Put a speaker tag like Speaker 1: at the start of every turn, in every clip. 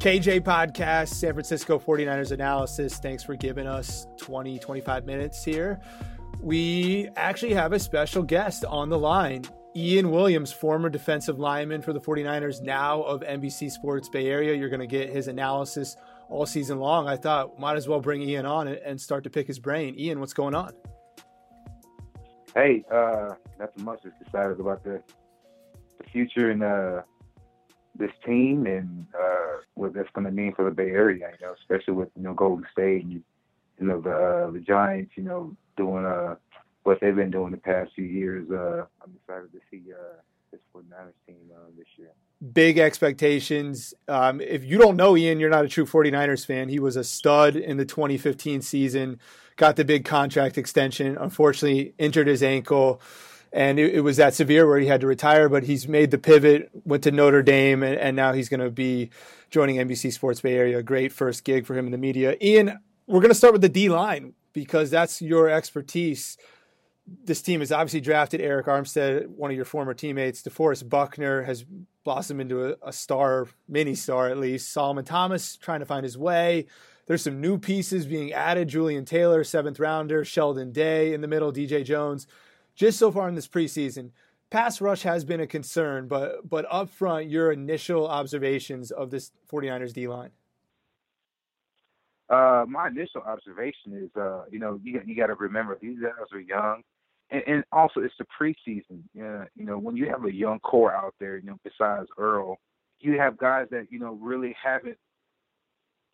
Speaker 1: KJ Podcast, San Francisco 49ers analysis. Thanks for giving us 20, 25 minutes here. We actually have a special guest on the line. Ian Williams, former defensive lineman for the 49ers, now of NBC Sports Bay Area. You're going to get his analysis all season long. I thought might as well bring Ian on and start to pick his brain. Ian, what's going on?
Speaker 2: Hey, uh, nothing much. Just excited about the the future and uh, this team and uh, what that's going to mean for the Bay Area. You know, especially with you know Golden State and you know the uh, the Giants. You know, doing uh, what they've been doing the past few years. Uh, I'm excited to see uh, this 49ers team uh, this year.
Speaker 1: Big expectations. Um, if you don't know Ian, you're not a true 49ers fan. He was a stud in the 2015 season, got the big contract extension, unfortunately injured his ankle and it, it, was that severe where he had to retire. But he's made the pivot, went to Notre Dame, and, and now he's going to be joining NBC Sports Bay Area. Great first gig for him in the media. Ian, we're going to start with the D line because that's your expertise. This team has obviously drafted Arik Armstead, one of your former teammates. DeForest Buckner has blossomed into a, a star, mini star at least. Solomon Thomas trying to find his way. There's some new pieces being added. Julian Taylor, seventh rounder. Sheldon Day in the middle. DJ Jones just so far in this preseason, pass rush has been a concern, but but up front, your initial observations of this 49ers D line.
Speaker 2: Uh, my initial observation is, uh, you know, you you got to remember these guys are young, and, and also it's the preseason. Uh, you know, when you have a young core out there, you know, besides Earl, you have guys that you know really haven't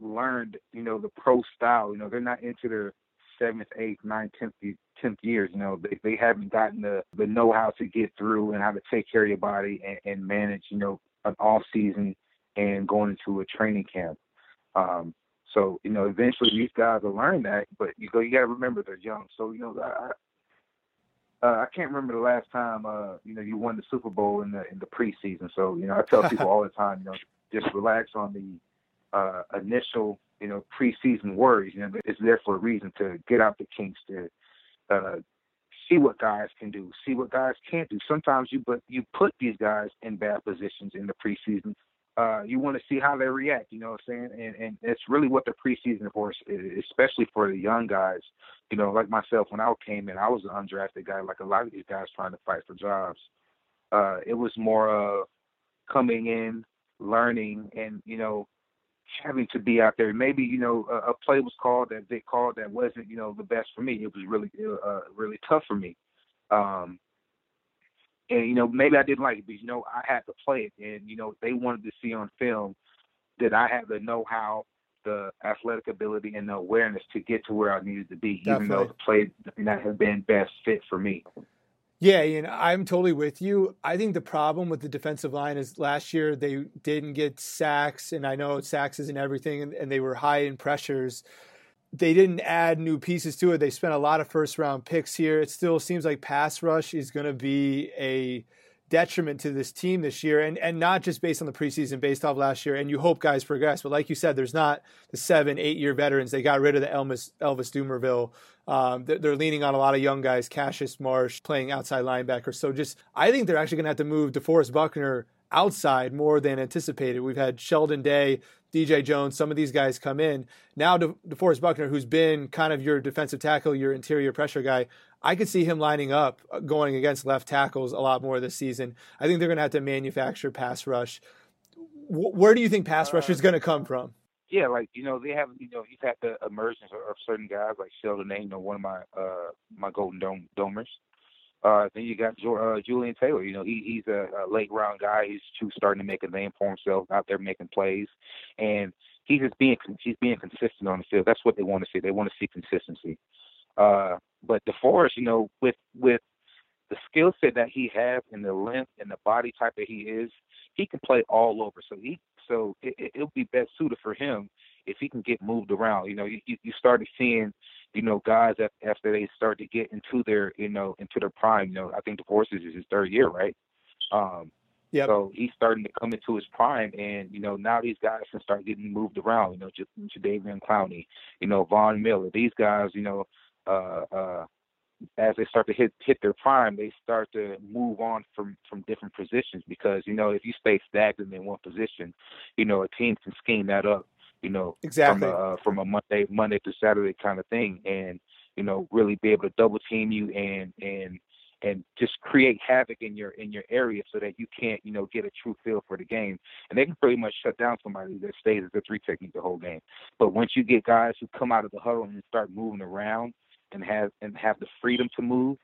Speaker 2: learned, you know, the pro style. You know, they're not into their seventh, eighth, ninth, tenth, tenth years. You know, they they haven't gotten the the know how to get through and how to take care of your body and, and manage. You know, an off season and going into a training camp. Um, so you know, eventually these guys will learn that. But you go, you got to remember they're young. So you know, I, uh, I can't remember the last time uh, you know you won the Super Bowl in the in the preseason. So you know, I tell people all the time, you know, just relax on the uh, initial you know, preseason worries. You know, it's there for a reason to get out the kinks to uh, see what guys can do, see what guys can't do. Sometimes you but you put these guys in bad positions in the preseason uh, you want to see how they react. You know what I'm saying? And and it's really what the preseason for, especially for the young guys. You know, like myself, when I came in, I was an undrafted guy, like a lot of these guys trying to fight for jobs. Uh, it was more of coming in, learning, and you know, having to be out there. Maybe you know a, a play was called that they called that wasn't you know the best for me. It was really uh, really tough for me. Um, and you know maybe I didn't like it, but you know I had to play it, and you know they wanted to see on film that I had the know-how, the athletic ability, and the awareness to get to where I needed to be, Definitely. even though the play that had been best fit for me.
Speaker 1: Yeah, and I'm totally with you. I think the problem with the defensive line is last year they didn't get sacks, and I know sacks isn't everything, and, and they were high in pressures. They didn't add new pieces to it. They spent a lot of first round picks here. It still seems like pass rush is going to be a detriment to this team this year, and and not just based on the preseason, based off last year. And you hope guys progress, but like you said, there's not the seven, eight year veterans. They got rid of the Elvis Elvis Dumervil. Um, they're, they're, leaning on a lot of young guys, Cassius Marsh playing outside linebacker. So just I think they're actually going to have to move DeForest Buckner outside more than anticipated. We've had Sheldon Day, DJ Jones, some of these guys come in. Now, De- DeForest Buckner, who's been kind of your defensive tackle, your interior pressure guy, I could see him lining up uh, going against left tackles a lot more this season. I think they're going to have to manufacture pass rush. W- where do you think pass rush is uh, going to come from?
Speaker 2: Yeah, like you know, they have you know you've had the emergence of, certain guys like Sheldon, you know, one of my uh my Golden Dome domers. Uh, then you got uh, Julian Taylor. You know, he, he's a, a late round guy. He's too starting to make a name for himself out there making plays, and he's just being he's being consistent on the field. That's what they want to see. They want to see consistency. Uh, but DeForest, you know, with with the skill set that he has and the length and the body type that he is, he can play all over. So he so it, it'll be best suited for him if he can get moved around. You know, you you started seeing, you know, guys that after they start to get into their you know into their prime. You know, I think DeForest is his third year, right? Um,
Speaker 1: yeah.
Speaker 2: So he's starting to come into his prime, and you know now these guys can start getting moved around. You know, Jadeveon Clowney, you know Von Miller. These guys, you know, uh, uh, as they start to hit hit their prime, they start to move on from from different positions because you know if you stay stagnant in one position, you know a team can scheme that up, you know,
Speaker 1: exactly
Speaker 2: from a, uh, from a Monday Monday to Saturday kind of thing, and you know really be able to double team you and and and just create havoc in your in your area so that you can't you know get a true feel for the game. And they can pretty much shut down somebody that stays as a three technique the whole game. But once you get guys who come out of the huddle and start moving around and have and have the freedom to move,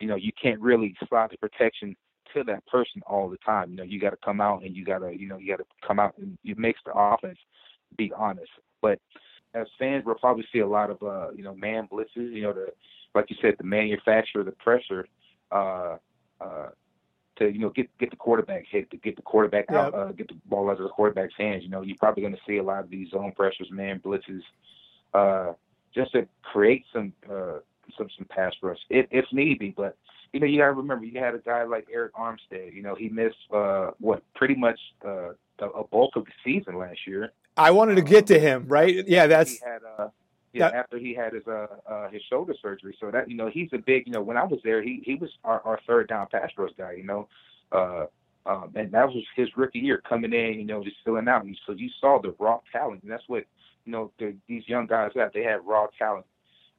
Speaker 2: you know, you can't really slide the protection to that person all the time. You know, you got to come out and you got to, you know, you got to come out and it makes the offense be honest. But as fans, we'll probably see a lot of, uh, you know, man blitzes. You know, the like you said, the manufacture the pressure uh, uh, to you know get get the quarterback hit, to get the quarterback yep. out, uh, get the ball out of the quarterback's hands. You know, you're probably going to see a lot of these zone pressures, man blitzes. Uh, just to create some uh, some some pass rush if, if need be. But you know, you got to remember, you had a guy like Arik Armstead. You know, he missed uh, what pretty much uh, a bulk of the season last year.
Speaker 1: I wanted to get to him, right? Yeah, that's.
Speaker 2: He had, uh, yeah, that, after he had his uh, uh, his shoulder surgery, so that you know he's a big. You know, when I was there, he he was our, our third down pass rush guy. You know, uh, um, and that was his rookie year coming in. You know, just filling out. and So you saw the raw talent, and that's what you know, these young guys got. They have raw talent,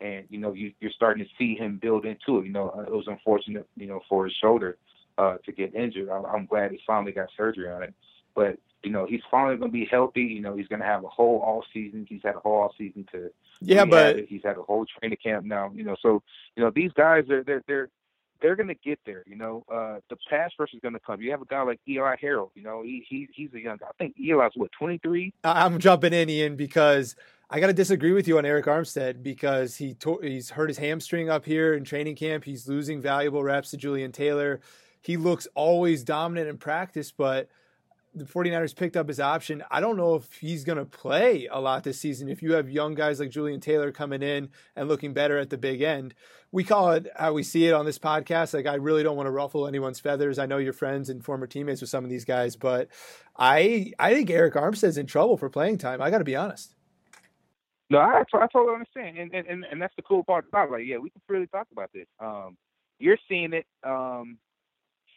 Speaker 2: and you know, you, you're starting to see him build into it. You know, uh, it was unfortunate, you know, for his shoulder uh, to get injured. I, I'm glad he finally got surgery on it, but you know, he's finally going to be healthy. You know, he's going to have a whole all season. He's had a whole all season to
Speaker 1: yeah, but
Speaker 2: he's had a whole training camp now. You know, so you know these guys are they're they're they're going to get there. You know, uh, the pass rush is going to come. You have a guy like Eli Harold. You know, he, he he's a young guy. I think Eli's what twenty three.
Speaker 1: I'm jumping in, Ian, because I got to disagree with you on Arik Armstead because he to- he's hurt his hamstring up here in training camp. He's losing valuable reps to Julian Taylor. He looks always dominant in practice, but the 49ers picked up his option. I don't know if he's going to play a lot this season. If you have young guys like Julian Taylor coming in and looking better at the big end, we call it how we see it on this podcast. Like, I really don't want to ruffle anyone's feathers. I know you're friends and former teammates with some of these guys, but I I think Arik Armstead's in trouble for playing time. I got to be honest.
Speaker 2: No, I, I totally understand, and, and and that's the cool part about it. Like, yeah, we can really talk about this. Um, you're seeing it. Um,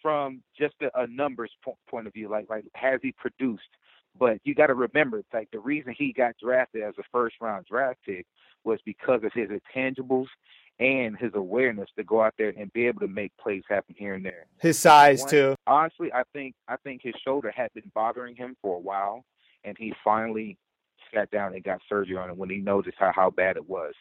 Speaker 2: from just a, a numbers po- point of view. Like, like has he produced? But you got to remember, like the reason he got drafted as a first round draft pick was because of his intangibles and his awareness to go out there and be able to make plays happen here and there.
Speaker 1: His size One, too.
Speaker 2: Honestly, I think I think his shoulder had been bothering him for a while, and he finally sat down and got surgery on it when he noticed how how bad it was.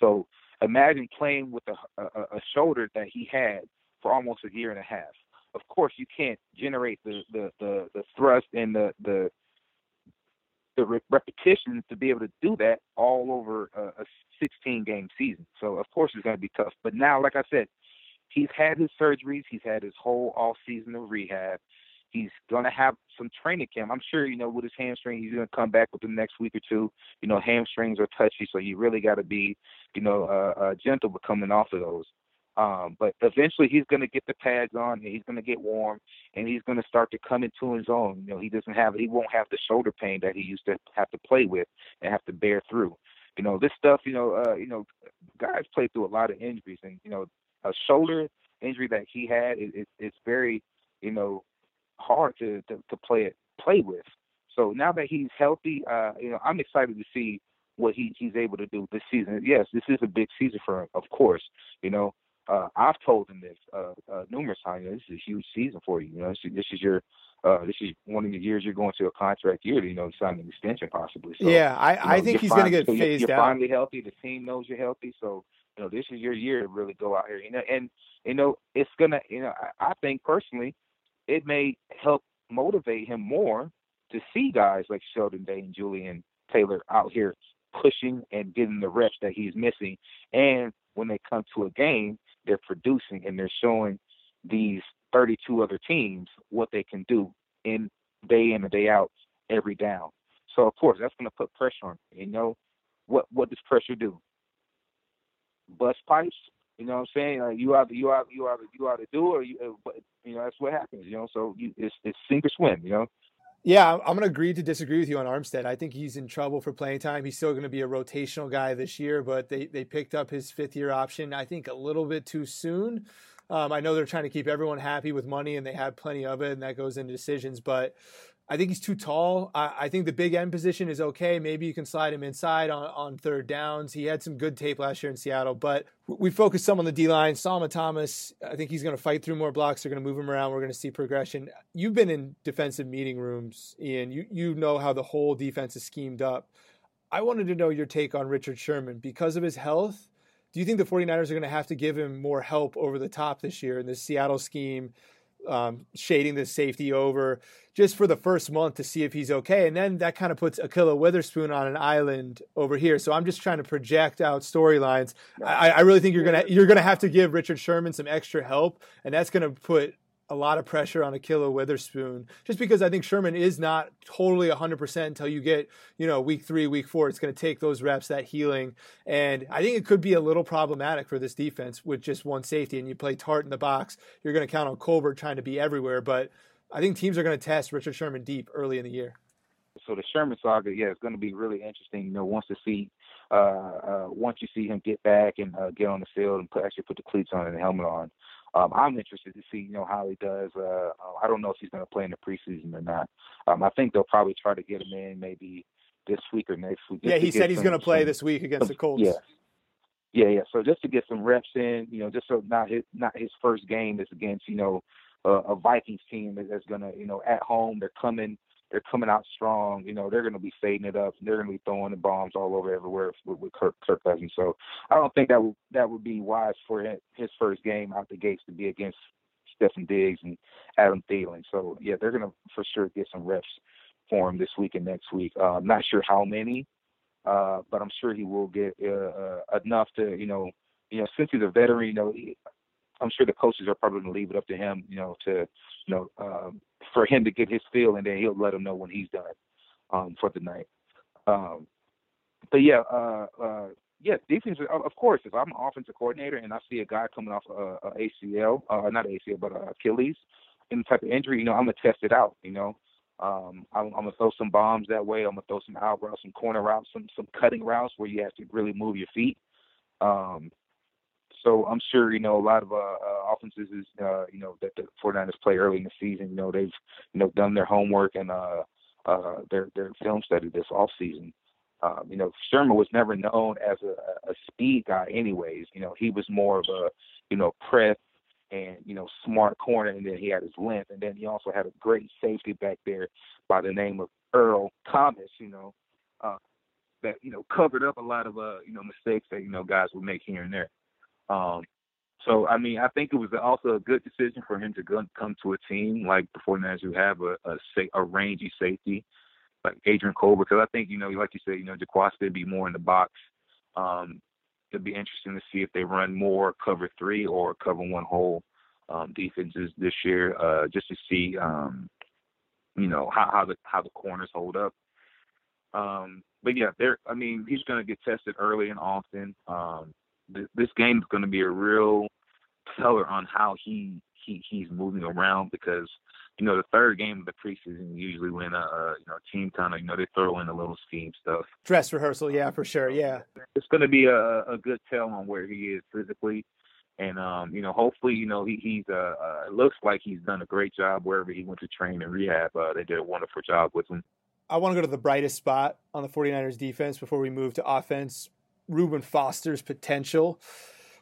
Speaker 2: So imagine playing with a, a, a shoulder that he had for almost a year and a half. Of course, you can't generate the the the, the thrust and the the the re- repetition to be able to do that all over a, a 16 game season. So of course it's going to be tough. But now, like I said, he's had his surgeries. He's had his whole off season of rehab. He's going to have some training camp. I'm sure, you know, with his hamstring, he's going to come back within the next week or two. You know, hamstrings are touchy, so you really got to be, you know, uh, uh, gentle with coming off of those. Um, but eventually he's going to get the pads on and he's going to get warm and he's going to start to come into his own. You know, he doesn't have, he won't have the shoulder pain that he used to have to play with and have to bear through. You know, this stuff, you know, uh, you know, guys play through a lot of injuries and, you know, a shoulder injury that he had is it, very, you know, hard to, to, to play it, play with. So now that he's healthy, uh, you know, I'm excited to see what he, he's able to do this season. Yes, this is a big season for him, of course. You know, uh, I've told him this uh, uh, numerous times. You know, this is a huge season for you. You know, this is, this is your uh, this is one of the years you're going to a contract year to you know sign an extension possibly.
Speaker 1: So, yeah, I, you know, I think he's going to get so phased
Speaker 2: you're,
Speaker 1: you're
Speaker 2: out. finally healthy. The team knows you're healthy, so you know this is your year to really go out here. You know, and you know it's gonna. You know, I, I think personally, it may help motivate him more to see guys like Sheldon Day and Julian Taylor out here pushing and getting the reps that he's missing. And when they come to a game, they're producing and they're showing these 32 other teams what they can do in day in and day out every down. So of course that's going to put pressure on. You know what what does pressure do? Bust pipes. You know what I'm saying? Like you either you either you either you either do or you, you know that's what happens. You know, so you, it's it's sink or swim. You know.
Speaker 1: Yeah, I'm going to agree to disagree with you on Armstead. I think he's in trouble for playing time. He's still going to be a rotational guy this year, but they, they picked up his fifth year option, I think, a little bit too soon. Um, I know they're trying to keep everyone happy with money, and they have plenty of it, and that goes into decisions. But I think he's too tall. I, I, think the big end position is okay. Maybe you can slide him inside on, on third downs. He had some good tape last year in Seattle, but we focused some on the D line. Solomon Thomas, I think he's going to fight through more blocks. They're going to move him around. We're going to see progression. You've been in defensive meeting rooms, Ian. You you know how the whole defense is schemed up. I wanted to know your take on Richard Sherman because of his health. Do you think the 49ers are going to have to give him more help over the top this year in this Seattle scheme? Um, shading the safety over just for the first month to see if he's okay. And then that kind of puts Ahkello Witherspoon on an island over here. So I'm just trying to project out storylines. I, I really think you're gonna you're gonna have to give Richard Sherman some extra help, and that's gonna put a lot of pressure on Ahkello Witherspoon just because I think Sherman is not totally 100% until you get, you know, week three, week four. It's going to take those reps, that healing. And I think it could be a little problematic for this defense with just one safety and you play Tartt in the box. You're going to count on Colbert trying to be everywhere. But I think teams are going to test Richard Sherman deep early in the year.
Speaker 2: So the Sherman saga, yeah, it's going to be really interesting. You know, once to see, uh, uh, once you see him get back and uh, get on the field and put, actually put the cleats on and the helmet on, um, I'm interested to see, you know, how he does. Uh, uh I don't know if he's going to play in the preseason or not. Um, I think they'll probably try to get him in maybe this week or next week.
Speaker 1: Yeah, he said he's going to play some, this week against the Colts.
Speaker 2: Yeah, yeah, yeah. So just to get some reps in, you know, just so not his not his first game is against, you know, uh, a Vikings team that's going to, you know, at home they're coming they're coming out strong. You know, they're going to be fading it up. They're going to be throwing the bombs all over everywhere with, with Kirk, Kirk Cousins. So I don't think that would that would be wise for his first game out the gates to be against Stefon Diggs and Adam Thielen. So yeah, they're going to for sure get some reps for him this week and next week. Uh, I'm not sure how many, uh, but I'm sure he will get uh, uh, enough to you know you know since he's a veteran, you know. He, I'm sure the coaches are probably going to leave it up to him, you know, to you know, um, for him to get his feel, and then he'll let him know when he's done um, for the night. Um, but yeah, uh, uh, yeah, defense. Of course, if I'm an offensive coordinator and I see a guy coming off a, a ACL, uh, not ACL, but a Achilles, any type of injury, you know, I'm gonna test it out. You know, um, I'm, I'm, gonna throw some bombs that way. I'm gonna throw some out routes, some corner routes, some some cutting routes where you have to really move your feet. Um, so I'm sure, you know, a lot of uh, uh, offenses is, uh, you know, that the 49ers play early in the season, you know, they've, you know, done their homework and uh, uh, their their film study this off season. Um, you know, Sherman was never known as a, a speed guy, anyways. You know, he was more of a you know press and you know smart corner, and then he had his length, and then he also had a great safety back there by the name of Earl Thomas. You know, uh, that you know covered up a lot of uh you know mistakes that you know guys would make here and there. Um, so I mean, I think it was also a good decision for him to go, come to a team like the 49ers who have a a, a rangy safety like Adrian Cole because I think you know like you said you know would be more in the box. Um, it'd be interesting to see if they run more cover three or cover one hole um, defenses this year, uh, just to see um, you know how how the how the corners hold up. Um, but yeah, there. I mean, he's going to get tested early and often. Um, th- this game is going to be a real teller on how he he he's moving around because you know the third game of the preseason usually when a, a you know team kind of you know they throw in a little scheme stuff.
Speaker 1: Dress rehearsal, yeah, for sure, yeah.
Speaker 2: It's going to be a, a good tell on where he is physically. And um, you know, hopefully, you know, he he's uh, uh looks like he's done a great job wherever he went to train and rehab. Uh, they did a wonderful job with him.
Speaker 1: I want to go to the brightest spot on the 49ers defense before we move to offense. Reuben Foster's potential.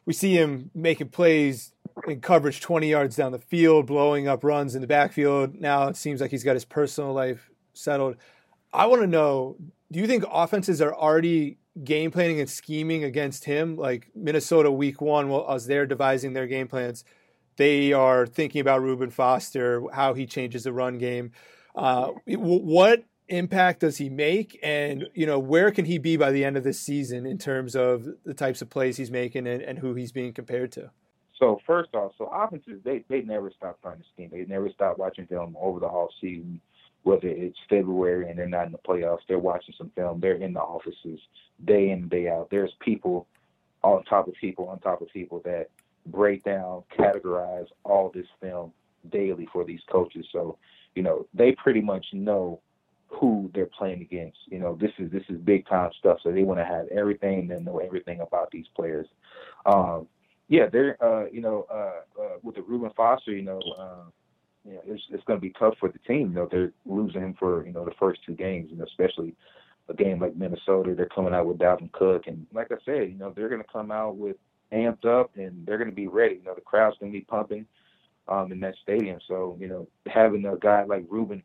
Speaker 1: We see him making plays in coverage 20 yards down the field, blowing up runs in the backfield. Now it seems like he's got his personal life settled. I want to know do you think offenses are already game planning and scheming against him? Like Minnesota week one, as they're devising their game plans, they are thinking about Reuben Foster, how he changes the run game. Uh, what impact does he make? And you know where can he be by the end of this season in terms of the types of plays he's making and, and who he's being compared to?
Speaker 2: So first off so offenses they they never stop trying to scheme they never stop watching film over the whole season whether it's february and they're not in the playoffs. They're watching some film. They're in the offices day in day out. There's people on top of people on top of people that break down categorize all this film daily for these coaches. So you know they pretty much know who they're playing against. You know, this is this is big time stuff. So they want to have everything and know everything about these players. Um, yeah, they're uh, you know uh, uh, with the Reuben Foster, you know, uh, you know, it's it's going to be tough for the team. You know, they're losing him for you know the first two games, you know, especially a game like Minnesota. They're coming out with Dalvin Cook, and like I said, you know, they're going to come out with amped up, and they're going to be ready. You know, the crowd's going to be pumping um, in that stadium. So you know, having a guy like Reuben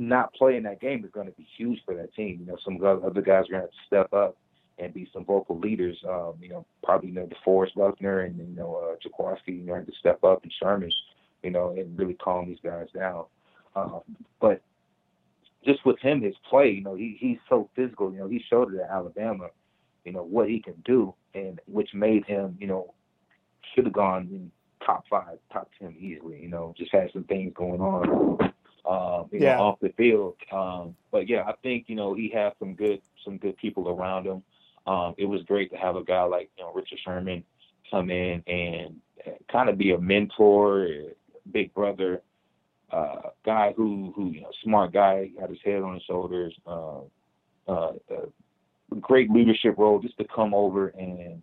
Speaker 2: not playing that game is going to be huge for that team. You know, some other guys are going to have to step up and be some vocal leaders. Um, you know, probably you know DeForest Buckner and you know uh, Jaquiski, you know, have to step up and Sherman, you know, and really calm these guys down. Um, but just with him, his play, you know, he he's so physical. You know, he showed it at Alabama, you know, what he can do, and which made him, you know, should have gone in top five, top ten easily. You know, just had some things going on um, you yeah. know, off the field. Um, but yeah, I think you know he has some good some good people around him. Um, it was great to have a guy like you know Richard Sherman come in and kind of be a mentor, big brother, uh, guy who who you know smart guy, got his head on his shoulders. Uh, uh, great leadership role just to come over and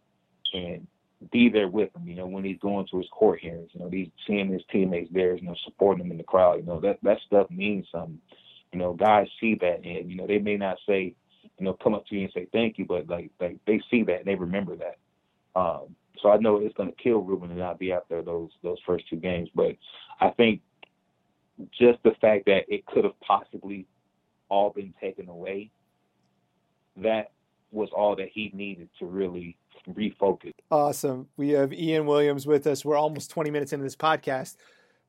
Speaker 2: and be there with him, you know, when he's going to his court hearings, you know, he's seeing his teammates there, you know, supporting him in the crowd, you know, that that stuff means something. You know, guys see that and, you know, they may not say, you know, come up to you and say thank you, but like like they see that and they remember that. Um, so I know it's gonna kill Reuben to not be out there those those first two games. But I think just the fact that it could have possibly all been taken away, that was all that he needed to really refocus.
Speaker 1: Awesome. We have Ian Williams with us. We're almost 20 minutes into this podcast.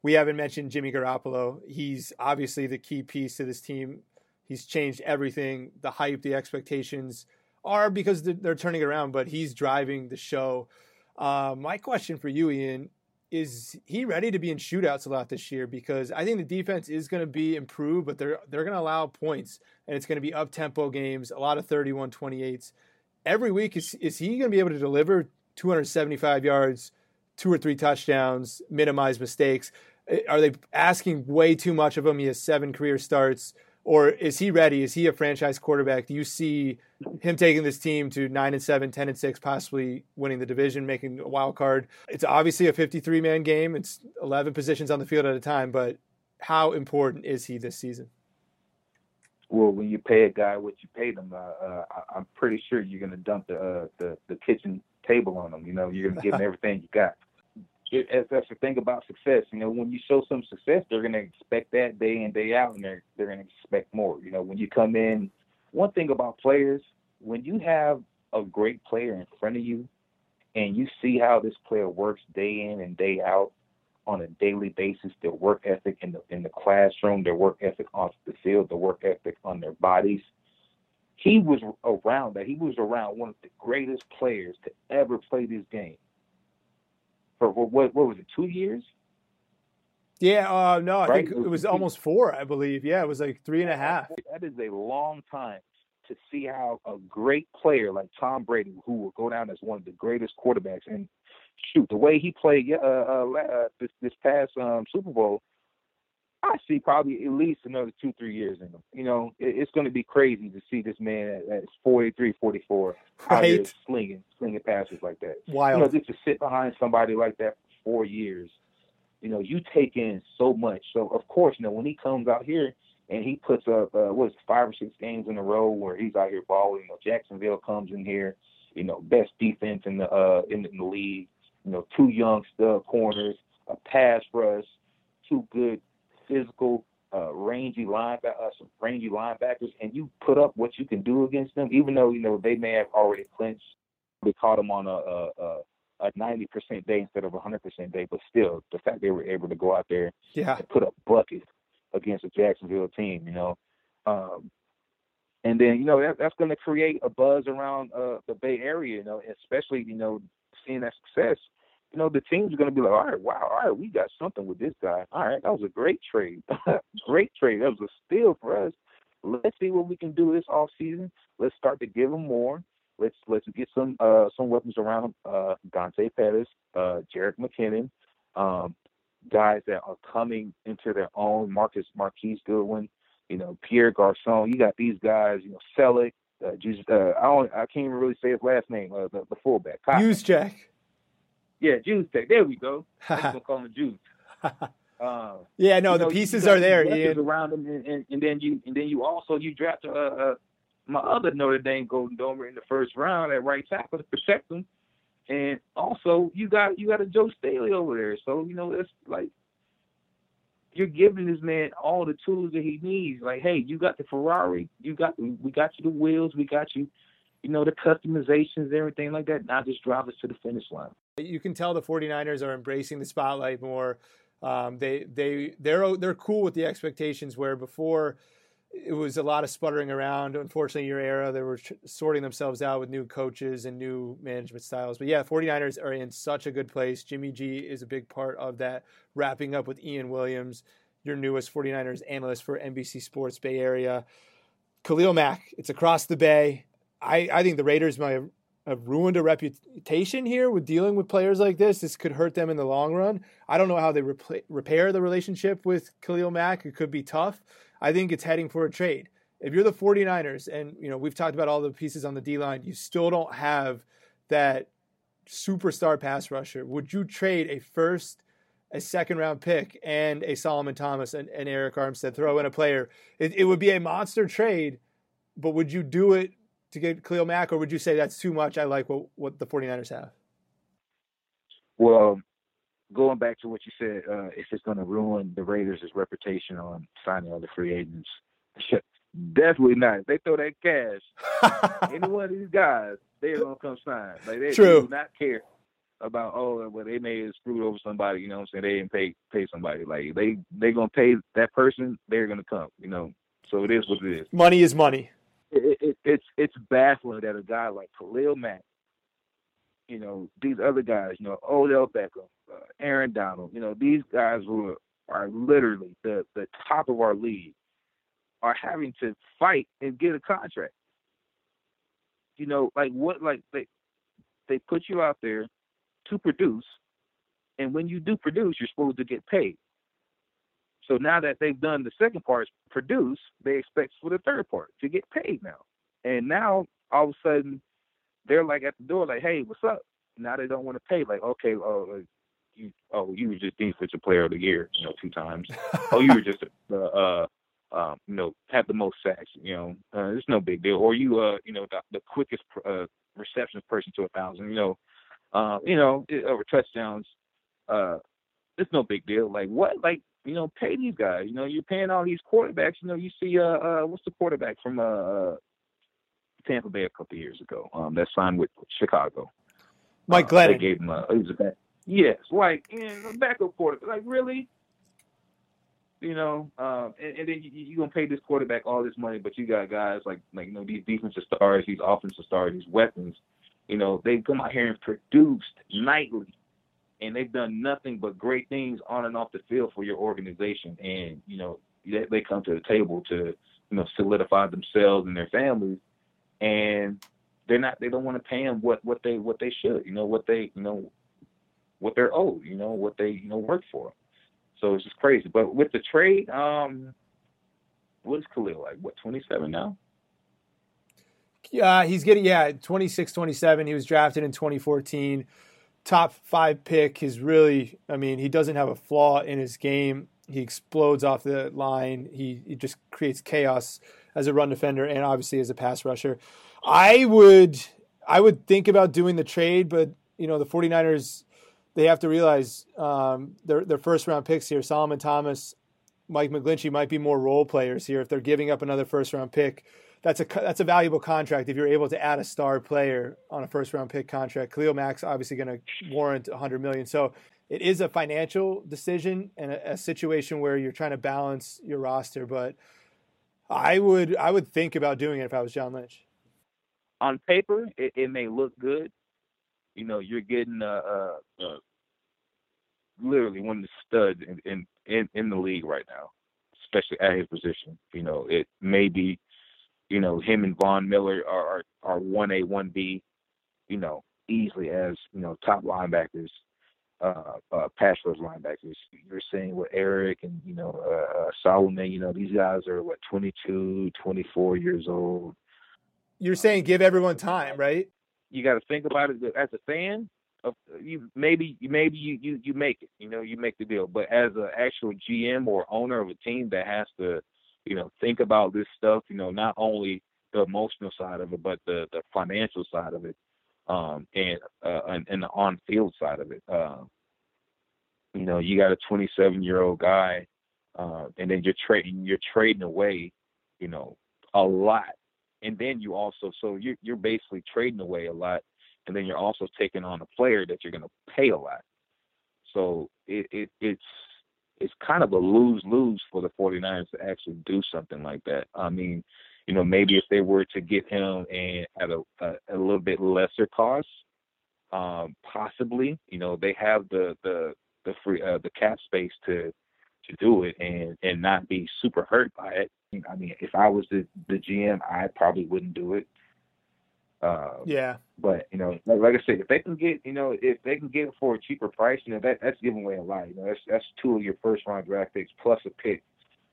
Speaker 1: We haven't mentioned Jimmy Garoppolo. He's obviously the key piece to this team. He's changed everything. The hype, the expectations are because they're turning around, but he's driving the show. Uh, my question for you, Ian, is he ready to be in shootouts a lot this year? Because I think the defense is going to be improved, but they're they're going to allow points, and it's going to be up tempo games, a lot of 31-28s every week is is he going to be able to deliver 275 yards, two or three touchdowns, minimize mistakes? Eh, are they asking way too much of him? He has seven career starts. Or is he ready? Is he a franchise quarterback? Do you see him taking this team to nine and seven, 10 and six, possibly winning the division, making a wild card? It's obviously a 53 man game. It's 11 positions on the field at a time, but how important is he this season?
Speaker 2: well, when you pay a guy what you pay them, uh, uh, I'm pretty sure you're gonna dump the uh, the the kitchen table on them. You know, you're gonna give them everything you got. It, that's the thing about success. You know, when you show some success, they're gonna expect that day in day out, and they're they're gonna expect more. You know, when you come in, one thing about players, when you have a great player in front of you, and you see how this player works day in and day out, on a daily basis, their work ethic in the in the classroom, their work ethic off the field, the work ethic on their bodies. He was around that. He was around one of the greatest players to ever play this game. For what what, what was it? Two years?
Speaker 1: Yeah, uh, no, I right? think it was almost four. I believe. Yeah, it was like three and a half.
Speaker 2: That is a long time to see how a great player like Tom Brady, who will go down as one of the greatest quarterbacks, and shoot, the way he played uh, uh, uh, this this past um, Super Bowl, I see probably at least another two, three years in him. You know, it, it's going to be crazy to see this man at, at 43, 44 right. out here slinging, slinging passes like that.
Speaker 1: Wild.
Speaker 2: You know, just to sit behind somebody like that for four years, you know, you take in so much. So, of course, you know, when he comes out here and he puts up, uh, what is it, five or six games in a row where he's out here balling, you know, Jacksonville comes in here, you know, best defense in the, uh, in, in the league you know, two young stud corners, a pass rush, two good physical, uh, rangy linebackers, uh, some rangy linebackers, and you put up what you can do against them, even though you know they may have already clinched. They caught them on a a, a a 90% day instead of a 100% day, but still, the fact they were able to go out there
Speaker 1: yeah.
Speaker 2: and put up buckets against a Jacksonville team, you know, um, and then you know that, that's going to create a buzz around uh, the Bay Area, you know, especially you know seeing that success you know, the team's going to be like, all right, wow, all right, we got something with this guy. All right, that was a great trade. great trade. That was a steal for us. Let's see what we can do this off season. Let's start to give him more. Let's let's get some uh some weapons around uh Dante Pettis, uh Jerick McKinnon, um, guys that are coming into their own. Marcus Marquise Goodwin, you know, Pierre Garcon. You got these guys, you know, Celek, uh, just, uh, I don't, I can't even really say his last name. Uh, the, the fullback.
Speaker 1: Juszczyk.
Speaker 2: Yeah, Juice Tech. There we go. I'm gonna call him Juice.
Speaker 1: Uh, yeah, no, the know, pieces are there.
Speaker 2: Yeah, around them, and, and, and, then you and then you also you draft uh, uh, my other Notre Dame Golden Domer in the first round at right tackle to protect them, and also you got you got a Joe Staley over there. So you know it's like you're giving this man all the tools that he needs. Like, hey, you got the Ferrari, you got we got you the wheels, we got you, you know, the customizations, everything like that. Now just drive us to the finish line.
Speaker 1: You can tell the 49ers are embracing the spotlight more. Um, they they they're they're cool with the expectations where before it was a lot of sputtering around. Unfortunately, your era they were sorting themselves out with new coaches and new management styles. But yeah, 49ers are in such a good place. Jimmy G is a big part of that. Wrapping up with Ian Williams, your newest 49ers analyst for NBC Sports Bay Area. Khalil Mack, it's across the bay. I, I think the Raiders might have ruined a reputation here with dealing with players like this. This could hurt them in the long run. I don't know how they repair the relationship with Khalil Mack. It could be tough. I think it's heading for a trade. If you're the 49ers, and you know we've talked about all the pieces on the D line, you still don't have that superstar pass rusher. Would you trade a first, a second round pick, and a Solomon Thomas and, and Arik Armstead? Throw in a player. It, it would be a monster trade, but would you do it to get Khalil Mack, or would you say that's too much? I like what, what the 49ers have.
Speaker 2: Well, going back to what you said, uh, if it's going to ruin the Raiders' reputation on signing other free agents, definitely not. If they throw that cash, any one of these guys, they're going to come sign. Like they,
Speaker 1: True.
Speaker 2: they do not care about oh well they may have screwed over somebody, you know what I'm saying? They didn't pay pay somebody. Like they they gonna pay that person, they're gonna come, you know. So it is what it is.
Speaker 1: Money is money
Speaker 2: it, it, it's it's baffling that a guy like Khalil Mack, you know, these other guys, you know, Odell Beckham, uh, Aaron Donald, you know, these guys who are, are literally the the top of our league, are having to fight and get a contract. You know, like what, like they they put you out there to produce, and when you do produce, you're supposed to get paid. So now that they've done the second part, produce, they expect for the third part to get paid now. And now all of a sudden they're like at the door, like, "Hey, what's up?" Now they don't want to pay. Like, okay, oh, you, oh, you were just defensive player of the year, you know, two times. oh, you were just a, uh, um, you know, have the most sacks. You know, uh, it's no big deal. Or you, uh, you know, the, the quickest uh, receptions person to a thousand. You know, uh, you know, over touchdowns. Uh, it's no big deal. Like what? Like you know, pay these guys. You know, you're paying all these quarterbacks. You know, you see, uh, uh what's the quarterback from uh, uh Tampa Bay a couple of years ago, um, that signed with Chicago.
Speaker 1: Mike uh, Glennon.
Speaker 2: They gave him a, he was a back. Yes, like backup quarterback. Like really, you know, um, and, and then you, you're gonna pay this quarterback all this money, but you got guys like like you know these defensive stars, these offensive stars, these weapons. You know, they come out here and produced nightly and they've done nothing but great things on and off the field for your organization. And you know, they, they come to the table to you know solidify themselves and their families, and they're not. They don't want to pay them what what they what they should. You know what they you know what they're owed. You know what they you know work for. So it's just crazy. But with the trade, um, what is Khalil like? What 27 now?
Speaker 1: Yeah, he's getting yeah 26, 27. He was drafted in 2014 top five pick is really, I mean, he doesn't have a flaw in his game. He explodes off the line. He, he just creates chaos as a run defender and obviously as a pass rusher. I would I would think about doing the trade, but you know the 49ers they have to realize um, their their first round picks here, Solomon Thomas, Mike McGlinchey might be more role players here if they're giving up another first round pick that's a that's a valuable contract if you're able to add a star player on a first round pick contract. Khalil Mack's obviously going to warrant 100 million. So it is a financial decision and a, a, situation where you're trying to balance your roster. But I would I would think about doing it if I was John Lynch.
Speaker 2: On paper, it, it may look good. You know, you're getting uh, uh literally one of the studs in, in in in the league right now, especially at his position. You know, it may be you know, him and Von Miller are are one A, one B, you know, easily as you know top linebackers, uh, uh, pass rush linebackers. You're saying with Arik and you know uh, uh, Solomon, you know, these guys are what 22, 24 years old.
Speaker 1: You're saying give everyone time, right?
Speaker 2: You got to think about it as a fan. Of, you maybe maybe you, you you make it, you know, you make the deal. But as an actual GM or owner of a team that has to you know, think about this stuff, you know, not only the emotional side of it, but the, the financial side of it, um, and, uh, and, and the on field side of it. Uh, you know, you got a 27 year old guy, uh, and then you're trading, you're trading away, you know, a lot. And then you also, so you're, you're basically trading away a lot. And then you're also taking on a player that you're going to pay a lot. So it, it, it's, it's kind of a lose lose for the 49ers to actually do something like that. I mean, you know, maybe if they were to get him and at a, a, a little bit lesser cost, um, possibly, you know, they have the the the free uh, the cap space to to do it and and not be super hurt by it. I mean, if I was the the GM, I probably wouldn't do it.
Speaker 1: Uh, yeah.
Speaker 2: But you know, like, like, I said, if they can get, you know, if they can get it for a cheaper price, you know, that that's giving away a lot. You know, that's that's two of your first round draft picks plus a pick.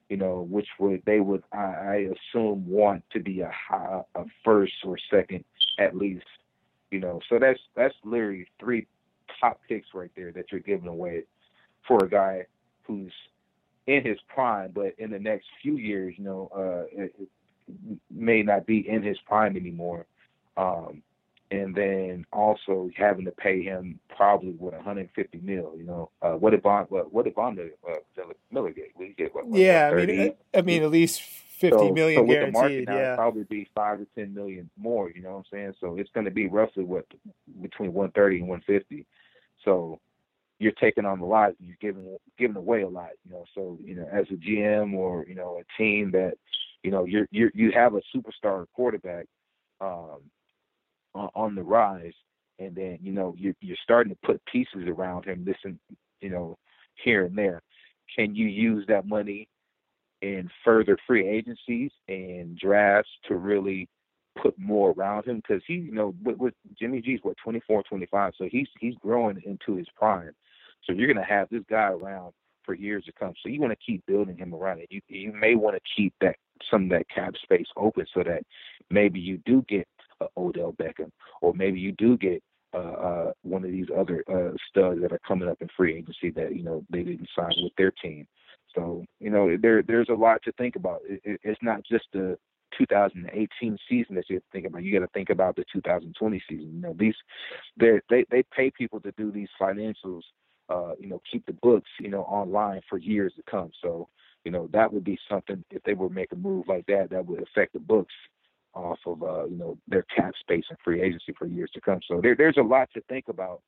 Speaker 2: You know, which would they would I, I assume want to be a high, a first or second at least. You know, so that's that's literally three top picks right there that you're giving away for a guy who's in his prime, but in the next few years, you know, uh, it, it may not be in his prime anymore. Um, and then also having to pay him probably what 150 mil. You know, uh, what did Von? What, what did Von uh, Miller get? We get what? what
Speaker 1: yeah, I mean, I mean, at least fifty
Speaker 2: so,
Speaker 1: million
Speaker 2: so
Speaker 1: guaranteed.
Speaker 2: the market now,
Speaker 1: yeah,
Speaker 2: probably be five to ten million more. You know what I'm saying? So it's going to be roughly what between 130 and 150. So you're taking on a lot. You're giving giving away a lot. You know, so you know, as a GM or you know a team that you know you're you you have a superstar quarterback. Um, on the rise, and then you know you're you're starting to put pieces around him. Listen, you know, here and there. Can you use that money in further free agencies and drafts to really put more around him? Because he, you know, with, with Jimmy G's what 24, 25, so he's he's growing into his prime. So you're gonna have this guy around for years to come. So you want to keep building him around it. You you may want to keep that some of that cap space open so that maybe you do get uh, Odell Beckham, or maybe you do get uh, uh, one of these other uh, studs that are coming up in free agency that you know they didn't sign with their team. So you know, there there's a lot to think about. It, it, it's not just the 2018 season that you have to think about. You got to think about the 2020 season. You know, these they they pay people to do these financials. Uh, you know, keep the books, you know, online for years to come. So, you know, that would be something if they were make a move like that, that would affect the books off of uh, you know their cap space and free agency for years to come. So there, there's a lot to think about.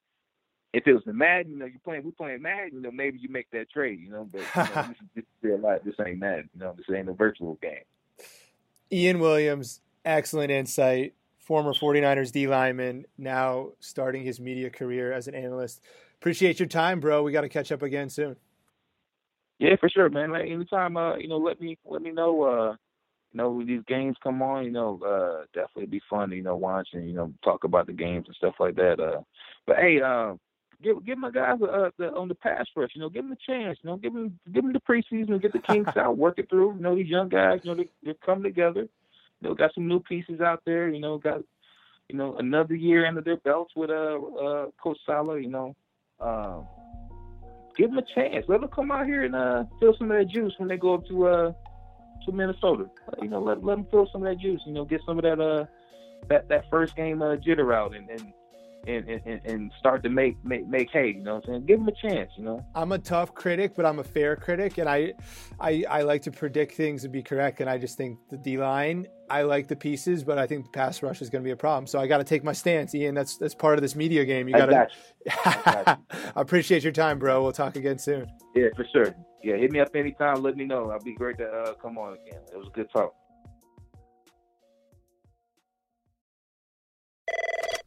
Speaker 2: If it was the Madden, you know, you're playing, we're playing Madden, you know, maybe you make that trade, you know, but you know, this, is, a lot. This ain't Madden, you know, this ain't a virtual game.
Speaker 1: Ian Williams, excellent insight. Former 49ers D lineman, now starting his media career as an analyst. Appreciate your time, bro. We got to catch up again soon.
Speaker 2: Yeah, for sure, man. Like anytime, uh, you know, let me let me know. Uh, you know, when these games come on, you know, uh, definitely be fun to you know watch and you know talk about the games and stuff like that. Uh, but hey, uh, give give my guys uh, the, on the pass rush. You know, give them a chance. You know, give them give them the preseason, get the kinks out, work it through. You know, these young guys, you know, they they come together. You know, got some new pieces out there. You know, got you know another year under their belts with uh, uh Coach Saleh. You know, um, give them a chance. Let them come out here and uh feel some of that juice when they go up to uh to Minnesota. You know, let let them feel some of that juice. You know, get some of that uh that that first game uh, jitter out and and and, and, and start to make, make make hay. You know what I'm saying? Give them a chance. You know.
Speaker 1: I'm a tough critic, but I'm a fair critic, and I, I I like to predict things and be correct. And I just think the D line, I like the pieces, but I think the pass rush is going to be a problem. So I got to take my stance, Ian. That's that's part of this media game. You got to. I, appreciate your time, bro. We'll talk again soon.
Speaker 2: Yeah, for sure. Yeah, hit me up anytime. Let me know. I'll be great to uh, come on again. It was a good talk.